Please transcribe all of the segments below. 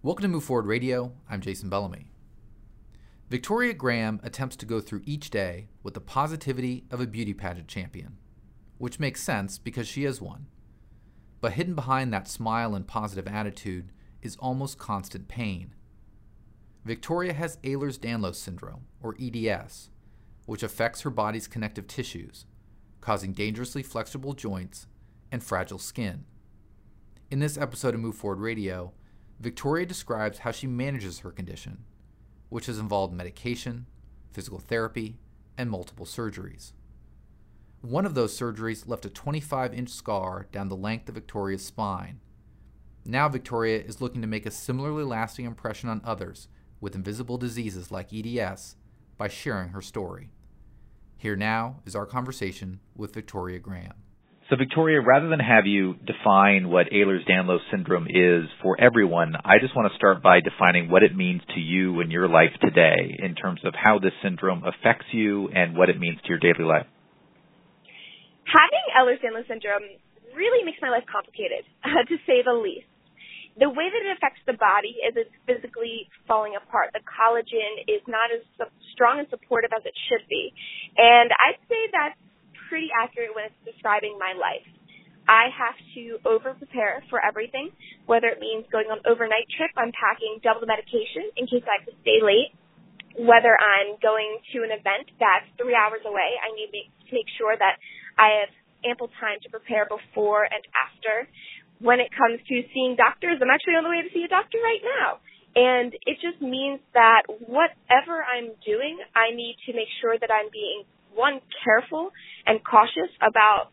Welcome to Move Forward Radio. I'm Jason Bellamy. Victoria Graham attempts to go through each day with the positivity of a beauty pageant champion, which makes sense because she is one. But hidden behind that smile and positive attitude is almost constant pain. Victoria has Ehlers Danlos syndrome, or EDS, which affects her body's connective tissues, causing dangerously flexible joints and fragile skin. In this episode of Move Forward Radio, Victoria describes how she manages her condition, which has involved medication, physical therapy, and multiple surgeries. One of those surgeries left a 25 inch scar down the length of Victoria's spine. Now, Victoria is looking to make a similarly lasting impression on others with invisible diseases like EDS by sharing her story. Here now is our conversation with Victoria Graham. So, Victoria, rather than have you define what Ehlers-Danlos syndrome is for everyone, I just want to start by defining what it means to you in your life today in terms of how this syndrome affects you and what it means to your daily life. Having Ehlers-Danlos syndrome really makes my life complicated, to say the least. The way that it affects the body is it's physically falling apart. The collagen is not as strong and supportive as it should be. And I'd say that's pretty accurate when it's describing my life. I have to over prepare for everything, whether it means going on overnight trip, I'm packing double the medication in case I have to stay late. Whether I'm going to an event that's three hours away, I need to make sure that I have ample time to prepare before and after. When it comes to seeing doctors, I'm actually on the way to see a doctor right now. And it just means that whatever I'm doing, I need to make sure that I'm being one, careful and cautious about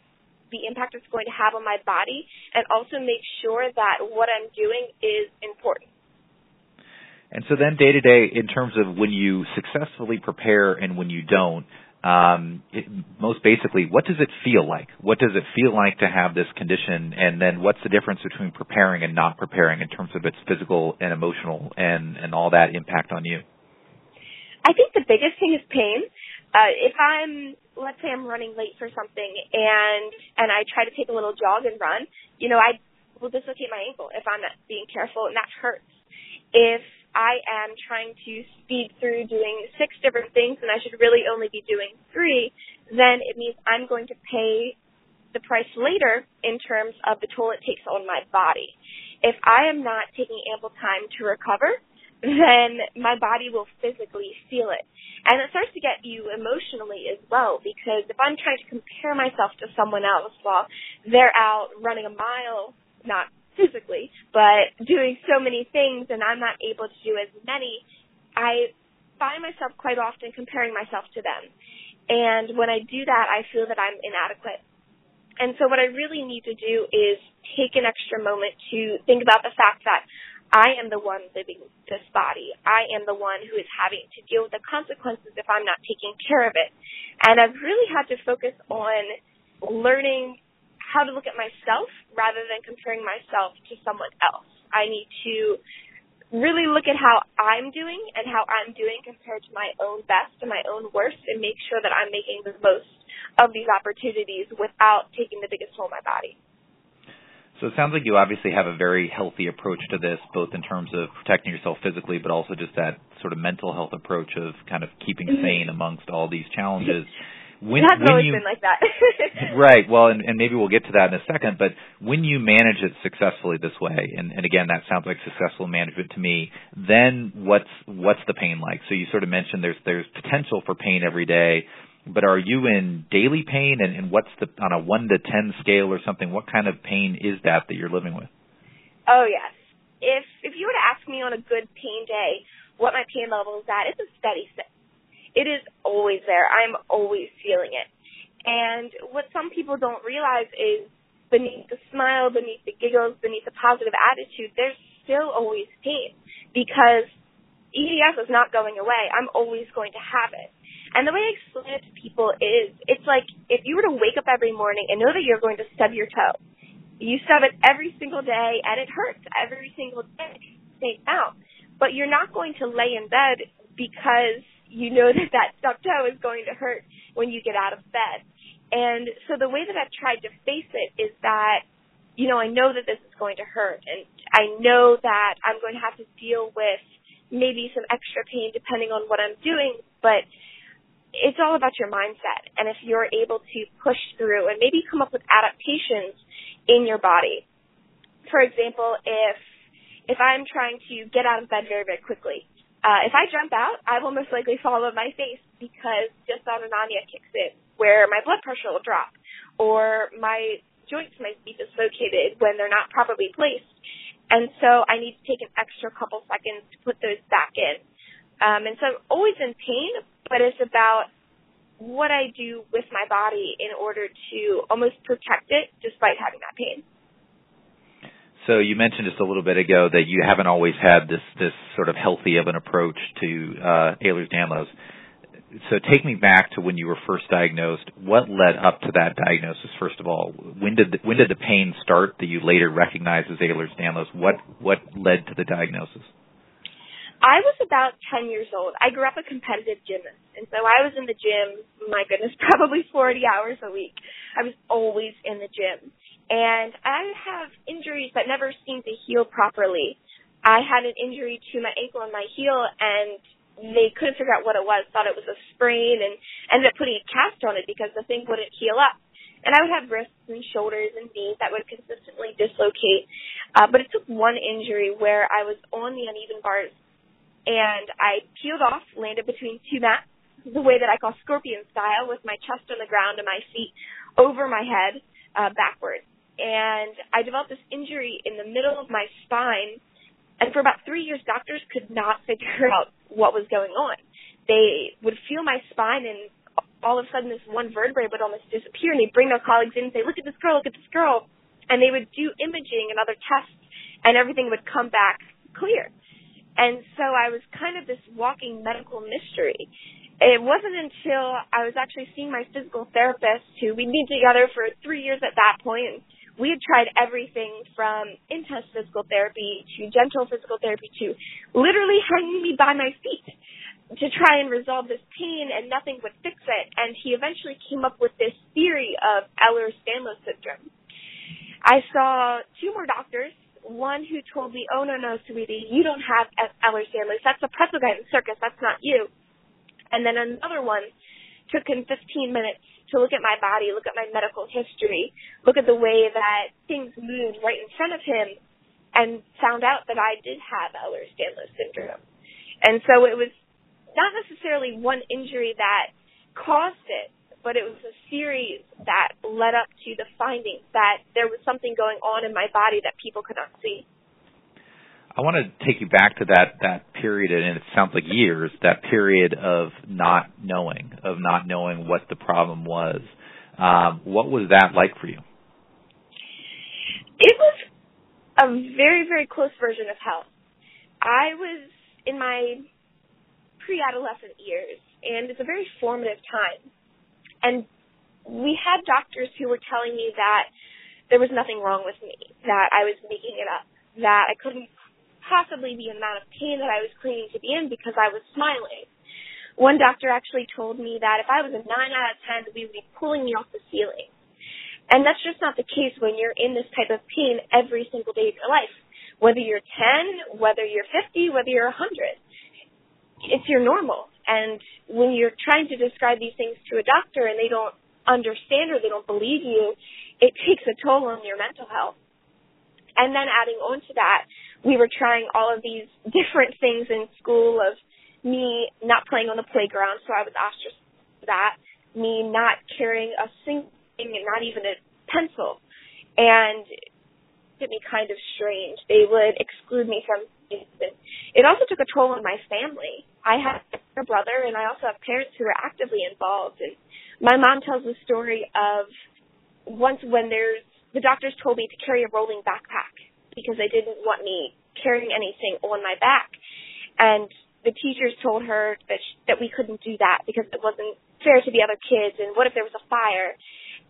the impact it's going to have on my body, and also make sure that what I'm doing is important. And so then day to day, in terms of when you successfully prepare and when you don't, um, it, most basically, what does it feel like? What does it feel like to have this condition? And then what's the difference between preparing and not preparing in terms of its physical and emotional and, and all that impact on you? I think the biggest thing is pain. Uh, if I'm, let's say I'm running late for something and, and I try to take a little jog and run, you know, I will dislocate my ankle if I'm not being careful and that hurts. If I am trying to speed through doing six different things and I should really only be doing three, then it means I'm going to pay the price later in terms of the toll it takes on my body. If I am not taking ample time to recover, then my body will physically feel it. And it starts to get you emotionally as well because if I'm trying to compare myself to someone else while they're out running a mile, not physically, but doing so many things and I'm not able to do as many, I find myself quite often comparing myself to them. And when I do that, I feel that I'm inadequate. And so what I really need to do is take an extra moment to think about the fact that I am the one living this body. I am the one who is having to deal with the consequences if I'm not taking care of it. And I've really had to focus on learning how to look at myself rather than comparing myself to someone else. I need to really look at how I'm doing and how I'm doing compared to my own best and my own worst and make sure that I'm making the most of these opportunities without taking the biggest toll on my body. So it sounds like you obviously have a very healthy approach to this, both in terms of protecting yourself physically, but also just that sort of mental health approach of kind of keeping mm-hmm. sane amongst all these challenges. When, it hasn't always you, been like that. right. Well, and, and, maybe we'll get to that in a second. But when you manage it successfully this way, and, and again, that sounds like successful management to me. Then what's what's the pain like? So you sort of mentioned there's there's potential for pain every day but are you in daily pain? And, and what's the on a one to ten scale or something what kind of pain is that that you're living with? Oh yes. If if you were to ask me on a good pain day what my pain level is at it's a steady state. It is always there. I'm always feeling it. And what some people don't realize is beneath the smile beneath the giggles beneath the positive attitude there's still always pain because EDS is not going away. I'm always going to have it. And the way I explain it to people is, it's like if you were to wake up every morning and know that you're going to stub your toe. You stub it every single day and it hurts every single day, same out. But you're not going to lay in bed because you know that that stub toe is going to hurt when you get out of bed. And so the way that I've tried to face it is that, you know, I know that this is going to hurt and I know that I'm going to have to deal with maybe some extra pain depending on what I'm doing, but it's all about your mindset and if you're able to push through and maybe come up with adaptations in your body. For example, if if I'm trying to get out of bed very, very quickly, uh, if I jump out, I will most likely fall on my face because dysautonomia kicks in, where my blood pressure will drop, or my joints might be dislocated when they're not properly placed. And so I need to take an extra couple seconds to put those back in. Um, and so I'm always in pain, but it's about what I do with my body in order to almost protect it despite having that pain. So you mentioned just a little bit ago that you haven't always had this this sort of healthy of an approach to uh, Ehlers-Danlos. So take me back to when you were first diagnosed. What led up to that diagnosis? First of all, when did the, when did the pain start that you later recognized as Ehlers-Danlos? What what led to the diagnosis? I was about 10 years old. I grew up a competitive gymnast. And so I was in the gym, my goodness, probably 40 hours a week. I was always in the gym. And I have injuries that never seem to heal properly. I had an injury to my ankle and my heel and they couldn't figure out what it was, thought it was a sprain and ended up putting a cast on it because the thing wouldn't heal up. And I would have wrists and shoulders and knees that would consistently dislocate. Uh, but it took one injury where I was on the uneven bars and I peeled off, landed between two mats, the way that I call scorpion style, with my chest on the ground and my feet over my head, uh, backwards. And I developed this injury in the middle of my spine, and for about three years, doctors could not figure out what was going on. They would feel my spine, and all of a sudden, this one vertebrae would almost disappear, and they'd bring their colleagues in and say, "Look at this girl! Look at this girl!" And they would do imaging and other tests, and everything would come back clear. And so I was kind of this walking medical mystery. It wasn't until I was actually seeing my physical therapist, who we'd been together for three years at that point. We had tried everything from intense physical therapy to gentle physical therapy to literally hanging me by my feet to try and resolve this pain and nothing would fix it. And he eventually came up with this theory of Ehlers-Danlos syndrome. I saw two more doctors one who told me, "Oh no, no, sweetie, you don't have Ehlers-Danlos. That's a pretzel guy in the circus. That's not you." And then another one took him 15 minutes to look at my body, look at my medical history, look at the way that things moved right in front of him, and found out that I did have Ehlers-Danlos syndrome. And so it was not necessarily one injury that caused it, but it was a series that led up to the finding that there was something going on in my body that people could not see. I want to take you back to that that period, and it sounds like years. That period of not knowing, of not knowing what the problem was. Um, what was that like for you? It was a very very close version of hell. I was in my pre-adolescent years, and it's a very formative time. And we had doctors who were telling me that there was nothing wrong with me, that I was making it up, that I couldn't possibly be in the amount of pain that I was claiming to be in because I was smiling. One doctor actually told me that if I was a 9 out of 10, we would be pulling me off the ceiling. And that's just not the case when you're in this type of pain every single day of your life. Whether you're 10, whether you're 50, whether you're 100. It's your normal. And when you're trying to describe these things to a doctor and they don't understand or they don't believe you, it takes a toll on your mental health. And then adding on to that, we were trying all of these different things in school of me not playing on the playground, so I was ostracized for that, me not carrying a single thing and not even a pencil. And it me kind of strange. They would exclude me from it also took a toll on my family. I have a brother and I also have parents who are actively involved. And my mom tells the story of once when there's, the doctors told me to carry a rolling backpack because they didn't want me carrying anything on my back. And the teachers told her that sh- that we couldn't do that because it wasn't fair to the other kids and what if there was a fire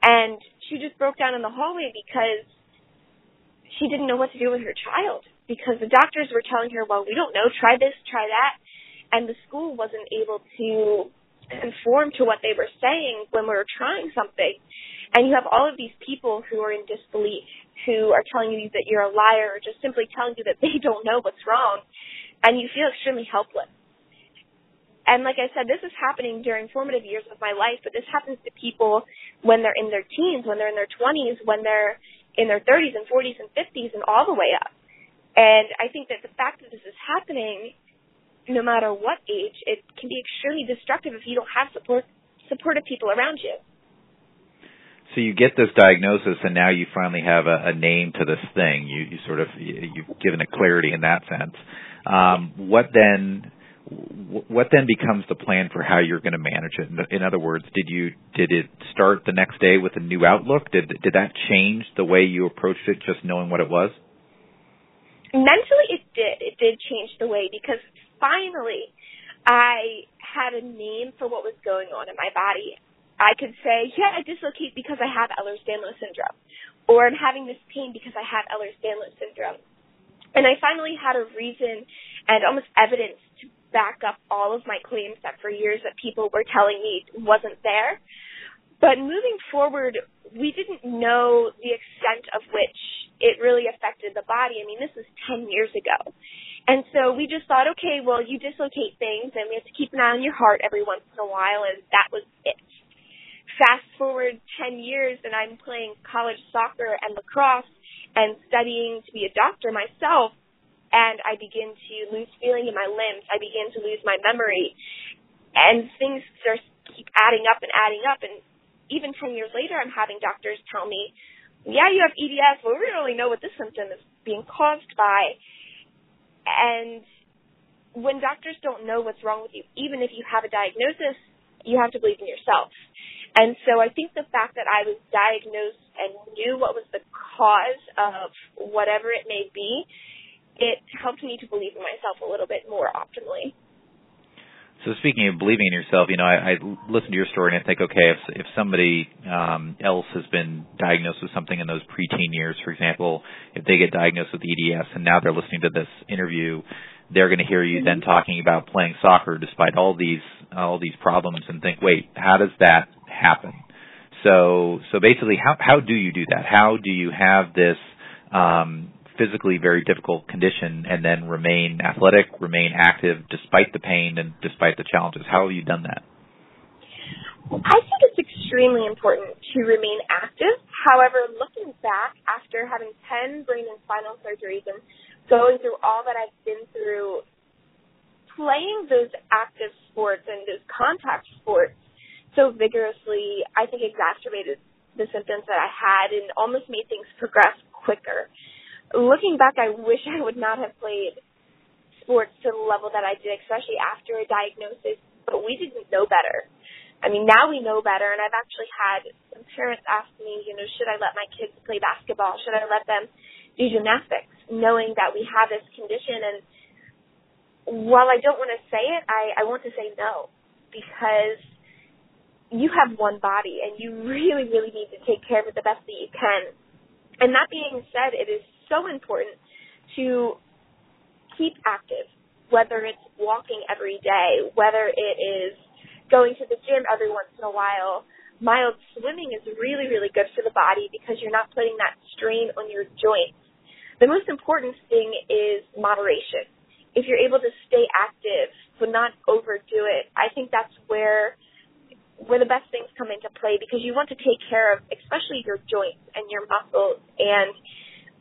and she just broke down in the hallway because she didn't know what to do with her child because the doctors were telling her well we don't know try this try that and the school wasn't able to conform to what they were saying when we were trying something and you have all of these people who are in disbelief who are telling you that you're a liar or just simply telling you that they don't know what's wrong and you feel extremely helpless. And like I said, this is happening during formative years of my life, but this happens to people when they're in their teens, when they're in their 20s, when they're in their 30s and 40s and 50s and all the way up. And I think that the fact that this is happening, no matter what age, it can be extremely destructive if you don't have support, supportive people around you. So you get this diagnosis, and now you finally have a, a name to this thing. You, you sort of you, you've given it clarity in that sense. Um, what then? What then becomes the plan for how you're going to manage it? In other words, did you did it start the next day with a new outlook? Did did that change the way you approached it, just knowing what it was? Mentally, it did. It did change the way because finally, I had a name for what was going on in my body. I could say, yeah, I dislocate because I have Ehlers-Danlos syndrome, or I'm having this pain because I have Ehlers-Danlos syndrome. And I finally had a reason and almost evidence to back up all of my claims that for years that people were telling me wasn't there. But moving forward, we didn't know the extent of which it really affected the body. I mean, this was 10 years ago. And so we just thought, okay, well, you dislocate things and we have to keep an eye on your heart every once in a while, and that was it. Fast forward 10 years and I'm playing college soccer and lacrosse and studying to be a doctor myself, and I begin to lose feeling in my limbs. I begin to lose my memory, and things just keep adding up and adding up. And even 10 years later, I'm having doctors tell me, yeah, you have EDS, but we don't really know what this symptom is being caused by. And when doctors don't know what's wrong with you, even if you have a diagnosis, you have to believe in yourself. And so I think the fact that I was diagnosed and knew what was the cause of whatever it may be, it helped me to believe in myself a little bit more optimally. So speaking of believing in yourself, you know, I, I listen to your story and I think, okay, if if somebody um, else has been diagnosed with something in those preteen years, for example, if they get diagnosed with EDS and now they're listening to this interview, they're going to hear you mm-hmm. then talking about playing soccer despite all these all these problems and think, wait, how does that happen? So so basically, how how do you do that? How do you have this um, physically very difficult condition and then remain athletic, remain active despite the pain and despite the challenges? How have you done that? I think it's extremely important to remain active. However, looking back after having 10 brain and spinal surgeries and going through all that I've been through, playing those active sports and those contact sports so vigorously, I think exacerbated the symptoms that I had and almost made things progress quicker. Looking back, I wish I would not have played sports to the level that I did, especially after a diagnosis, but we didn't know better. I mean, now we know better, and I've actually had some parents ask me, you know, should I let my kids play basketball? Should I let them do gymnastics, knowing that we have this condition? And while I don't want to say it, I, I want to say no, because you have one body, and you really, really need to take care of it the best that you can. And that being said, it is so important to keep active, whether it's walking every day, whether it is going to the gym every once in a while. Mild swimming is really, really good for the body because you're not putting that strain on your joints. The most important thing is moderation. If you're able to stay active but not overdo it, I think that's where where the best things come into play because you want to take care of especially your joints and your muscles and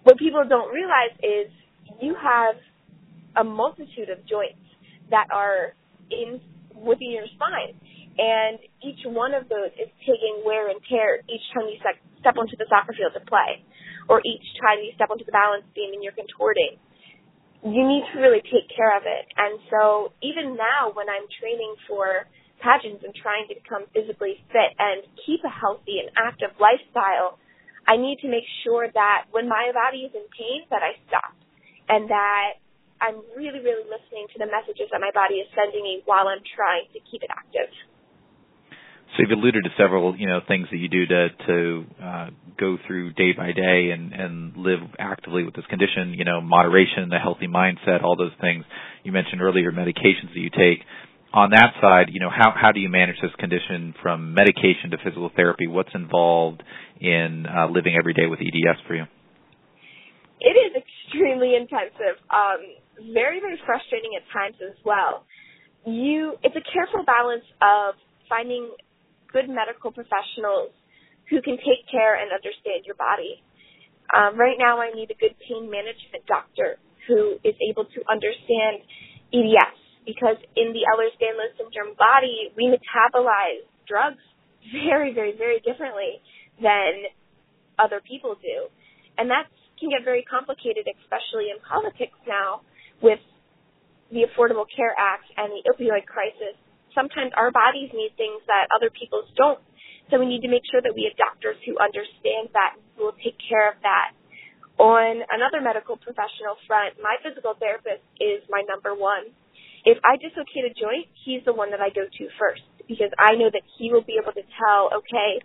what people don't realize is you have a multitude of joints that are in within your spine. And each one of those is taking wear and tear each time you step onto the soccer field to play or each time you step onto the balance beam and you're contorting. You need to really take care of it. And so even now when i'm training for pageants and trying to become physically fit and keep a healthy and active lifestyle, I need to make sure that when my body is in pain that I stop and that I'm really, really listening to the messages that my body is sending me while I'm trying to keep it active. So you've alluded to several, you know, things that you do to to uh, go through day by day and and live actively with this condition. You know, moderation, a healthy mindset, all those things. You mentioned earlier medications that you take. On that side, you know, how how do you manage this condition from medication to physical therapy? What's involved in uh, living every day with EDS for you? It is extremely intensive. Um, very very frustrating at times as well. You, it's a careful balance of finding good medical professionals who can take care and understand your body. Um, right now, I need a good pain management doctor who is able to understand EDS because in the Ehlers-Danlos syndrome body, we metabolize drugs very, very, very differently than other people do. And that can get very complicated, especially in politics now with the Affordable Care Act and the opioid crisis sometimes our bodies need things that other people's don't. So we need to make sure that we have doctors who understand that and who will take care of that. On another medical professional front, my physical therapist is my number one. If I dislocate a joint, he's the one that I go to first because I know that he will be able to tell, okay,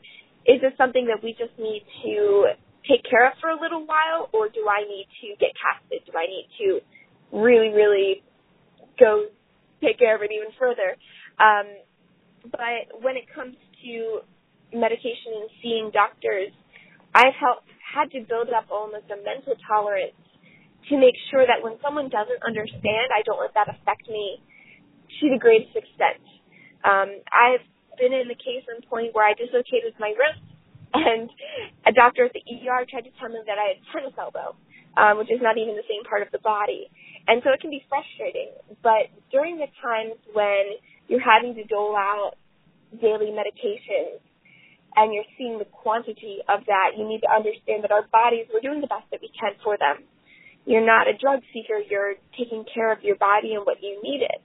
is this something that we just need to take care of for a little while or do I need to get casted? Do I need to really, really go take care of it even further? Um, but when it comes to medication and seeing doctors, I've helped, had to build up almost a mental tolerance to make sure that when someone doesn't understand, I don't let that affect me to the greatest extent. Um, I've been in the case in point where I dislocated my wrist, and a doctor at the ER tried to tell me that I had tennis elbow, um, which is not even the same part of the body. And so it can be frustrating. But during the times when you're having to dole out daily medications and you're seeing the quantity of that, you need to understand that our bodies, we're doing the best that we can for them. You're not a drug seeker, you're taking care of your body and what you need it.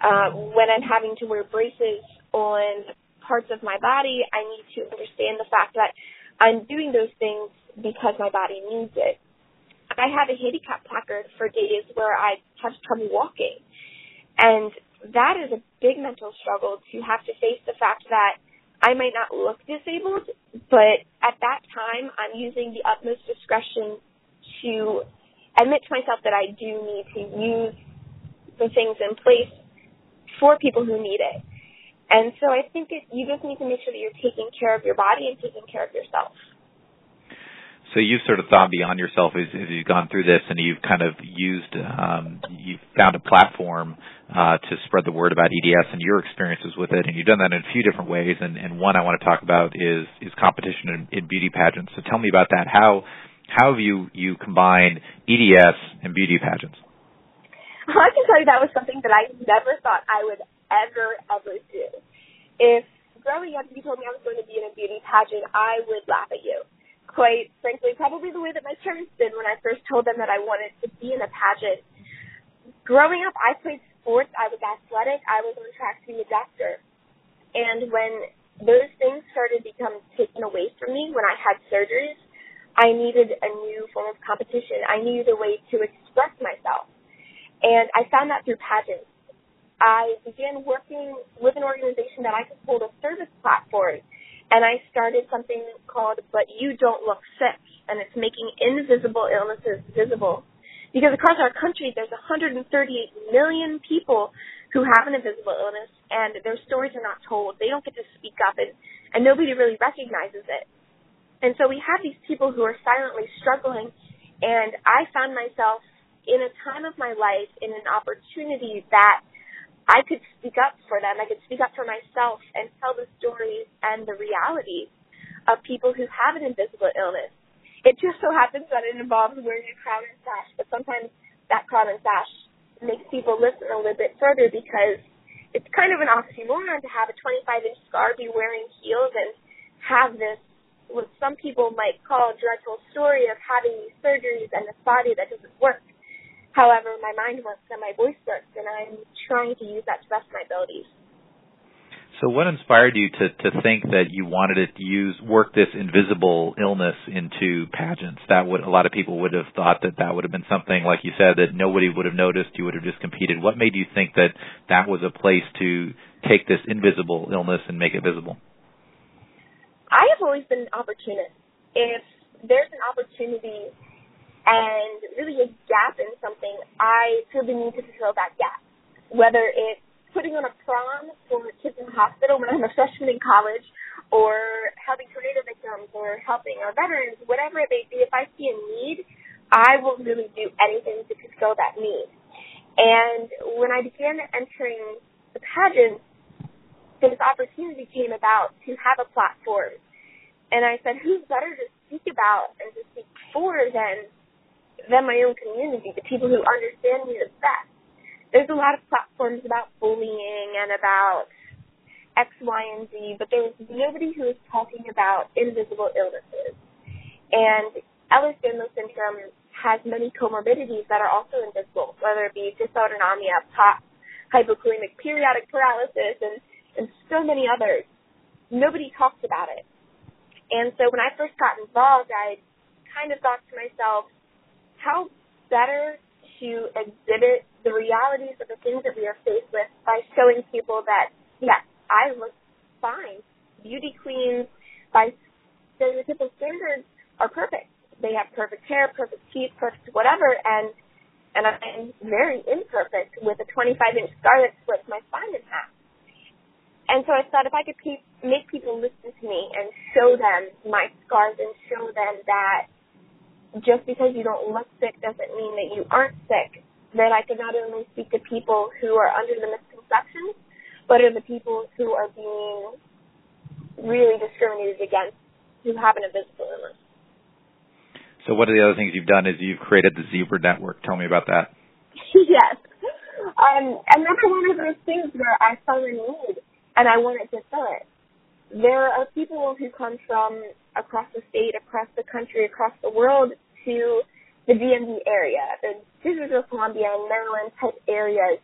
Uh, when I'm having to wear braces on parts of my body, I need to understand the fact that I'm doing those things because my body needs it. I have a handicap placard for days where I have trouble walking. And that is a big mental struggle to have to face the fact that I might not look disabled, but at that time I'm using the utmost discretion to admit to myself that I do need to use the things in place for people who need it. And so I think it, you just need to make sure that you're taking care of your body and taking care of yourself. So you've sort of thought beyond yourself as, as you've gone through this, and you've kind of used, um, you've found a platform uh, to spread the word about EDS and your experiences with it, and you've done that in a few different ways. And, and one I want to talk about is is competition in, in beauty pageants. So tell me about that. How how have you you combined EDS and beauty pageants? I can tell you that was something that I never thought I would ever ever do. If growing up you told me I was going to be in a beauty pageant, I would laugh at you quite frankly, probably the way that my parents did when I first told them that I wanted to be in a pageant. Growing up, I played sports. I was athletic. I was on track to be a doctor. And when those things started to become taken away from me when I had surgeries, I needed a new form of competition. I needed a way to express myself. And I found that through pageants. I began working with an organization that I could hold a service platform and I started something called But You Don't Look Sick, and it's making invisible illnesses visible. Because across our country, there's 138 million people who have an invisible illness, and their stories are not told. They don't get to speak up, and, and nobody really recognizes it. And so we have these people who are silently struggling, and I found myself in a time of my life in an opportunity that – I could speak up for them. I could speak up for myself and tell the stories and the realities of people who have an invisible illness. It just so happens that it involves wearing a crown and sash, but sometimes that crown and sash makes people listen a little bit further because it's kind of an oxymoron to have a 25 inch scar, be wearing heels, and have this, what some people might call a dreadful story of having these surgeries and this body that doesn't work. However, my mind works and my voice works, and I'm trying to use that to best my abilities. So, what inspired you to to think that you wanted to use work this invisible illness into pageants? That would a lot of people would have thought that that would have been something like you said that nobody would have noticed. You would have just competed. What made you think that that was a place to take this invisible illness and make it visible? I have always been an opportunist. If there's an opportunity and really a gap in something, I feel the need to fulfill that gap. Whether it's putting on a prom for kids in the hospital when I'm a freshman in college, or helping tornado victims, or helping our veterans, whatever it may be, if I see a need, I will really do anything to fulfill that need. And when I began entering the pageants, this opportunity came about to have a platform. And I said, who's better to speak about and to speak for than than my own community, the people who understand me the best there's a lot of platforms about bullying and about X, Y, and Z, but there was nobody who was talking about invisible illnesses. And Ehlers-Danlos syndrome has many comorbidities that are also invisible, whether it be dysautonomia, POTS, hypokalemic periodic paralysis, and, and so many others. Nobody talks about it. And so when I first got involved, I kind of thought to myself, how better to exhibit the realities of the things that we are faced with by showing people that, yes, I look fine. Beauty queens, by stereotypical standards, are perfect. They have perfect hair, perfect teeth, perfect whatever, and and I'm very imperfect with a 25 inch scar that splits my spine in half. And so I thought if I could pe- make people listen to me and show them my scars and show them that just because you don't look sick doesn't mean that you aren't sick. That I could not only speak to people who are under the misconceptions, but are the people who are being really discriminated against who have an invisible illness. So one of the other things you've done is you've created the Zebra Network. Tell me about that. yes. Um, another one of those things where I saw a need and I wanted to fill it. There are people who come from across the state, across the country, across the world to the DMV area, the District of Columbia and Maryland type areas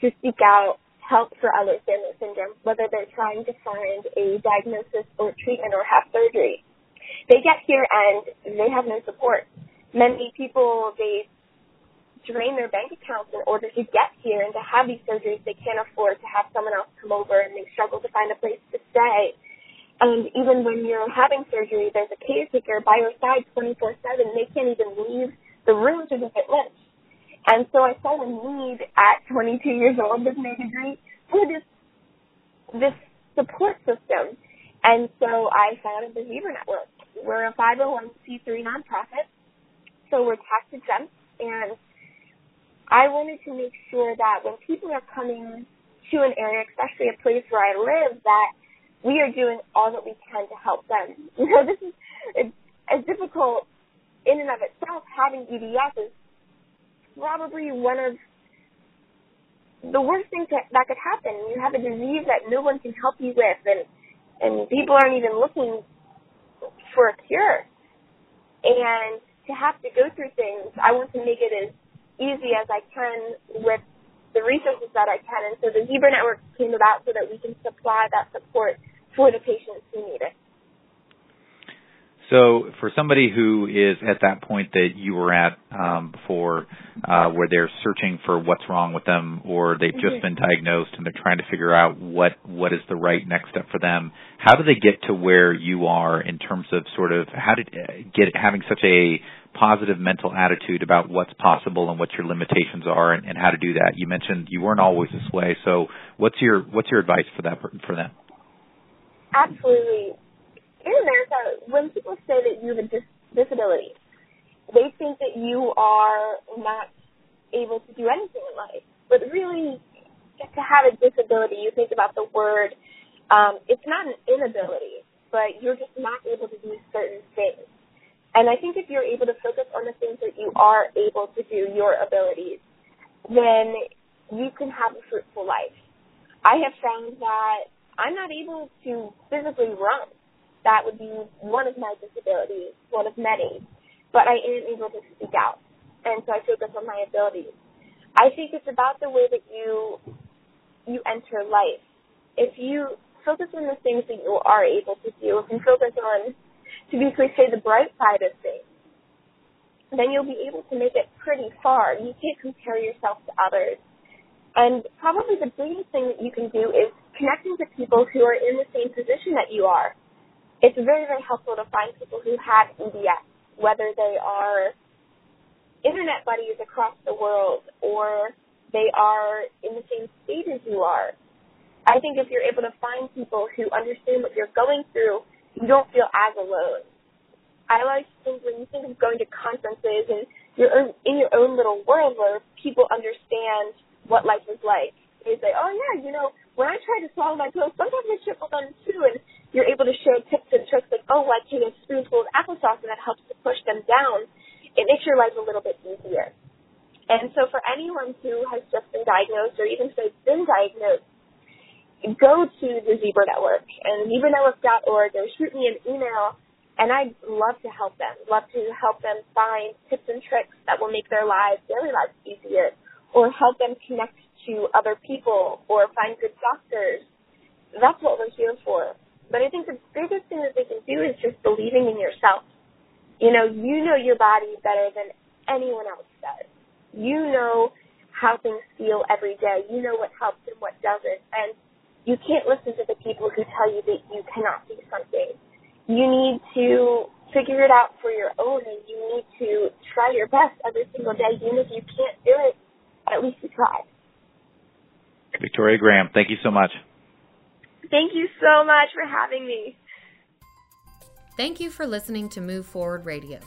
to seek out help for Ehlers-Danlos syndrome, whether they're trying to find a diagnosis or treatment or have surgery. They get here and they have no support. Many people, they drain their bank accounts in order to get here and to have these surgeries. They can't afford to have someone else come over and they struggle to find a place to stay. And even when you're having surgery, there's a caretaker by your side 24-7. They can't even leave the room to visit lunch. And so I saw a need at 22 years old with my degree for this, this support system. And so I founded the Zebra Network. We're a 501c3 nonprofit, so we're tax exempt, and I wanted to make sure that when people are coming to an area, especially a place where I live, that we are doing all that we can to help them. You know, this is it's, difficult in and of itself. Having EDS is probably one of the worst things that, that could happen. You have a disease that no one can help you with, and and people aren't even looking for a cure. And to have to go through things, I want to make it as easy as I can with the resources that I can. And so the Zebra Network came about so that we can supply that support for the patients who need it. So, for somebody who is at that point that you were at um, before, uh, where they're searching for what's wrong with them, or they've just mm-hmm. been diagnosed and they're trying to figure out what what is the right next step for them, how do they get to where you are in terms of sort of how to uh, get having such a positive mental attitude about what's possible and what your limitations are, and, and how to do that? You mentioned you weren't always this way, so what's your what's your advice for that for them? absolutely. In America, when people say that you have a dis- disability, they think that you are not able to do anything in life. But really, to have a disability, you think about the word. Um, it's not an inability, but you're just not able to do certain things. And I think if you're able to focus on the things that you are able to do, your abilities, then you can have a fruitful life. I have found that I'm not able to physically run. That would be one of my disabilities, one of many. But I am able to speak out. And so I focus on my abilities. I think it's about the way that you you enter life. If you focus on the things that you are able to do, if you focus on, to be cliche, the bright side of things, then you'll be able to make it pretty far. You can't compare yourself to others. And probably the biggest thing that you can do is connecting to people who are in the same position that you are. It's very, very helpful to find people who have EDS, whether they are internet buddies across the world or they are in the same state as you are. I think if you're able to find people who understand what you're going through, you don't feel as alone. I like to when you think of going to conferences and you're in your own little world where people understand what life is like. They say, oh yeah, you know, when I try to swallow my pills, sometimes I triple them too, and you're able to share tips and tricks like, oh, I take a spoonful of applesauce and that helps to push them down. It makes your life a little bit easier. And so for anyone who has just been diagnosed or even if they've been diagnosed, go to the Zebra Network and zebranetwork.org or shoot me an email and I'd love to help them, love to help them find tips and tricks that will make their lives, daily lives easier or help them connect to other people or find good doctors. That's what we're here for. But I think the biggest thing that they can do is just believing in yourself. You know, you know your body better than anyone else does. You know how things feel every day. You know what helps and what doesn't. And you can't listen to the people who tell you that you cannot do something. You need to figure it out for your own and you need to try your best every single day. Even if you can't do it, at least you tried. Victoria Graham, thank you so much. Thank you so much for having me. Thank you for listening to Move Forward Radio.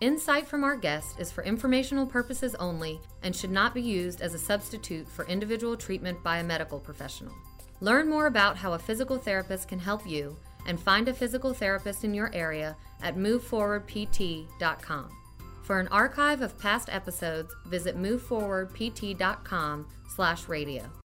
Insight from our guest is for informational purposes only and should not be used as a substitute for individual treatment by a medical professional. Learn more about how a physical therapist can help you and find a physical therapist in your area at moveforwardpt.com. For an archive of past episodes, visit moveforwardpt.com/radio.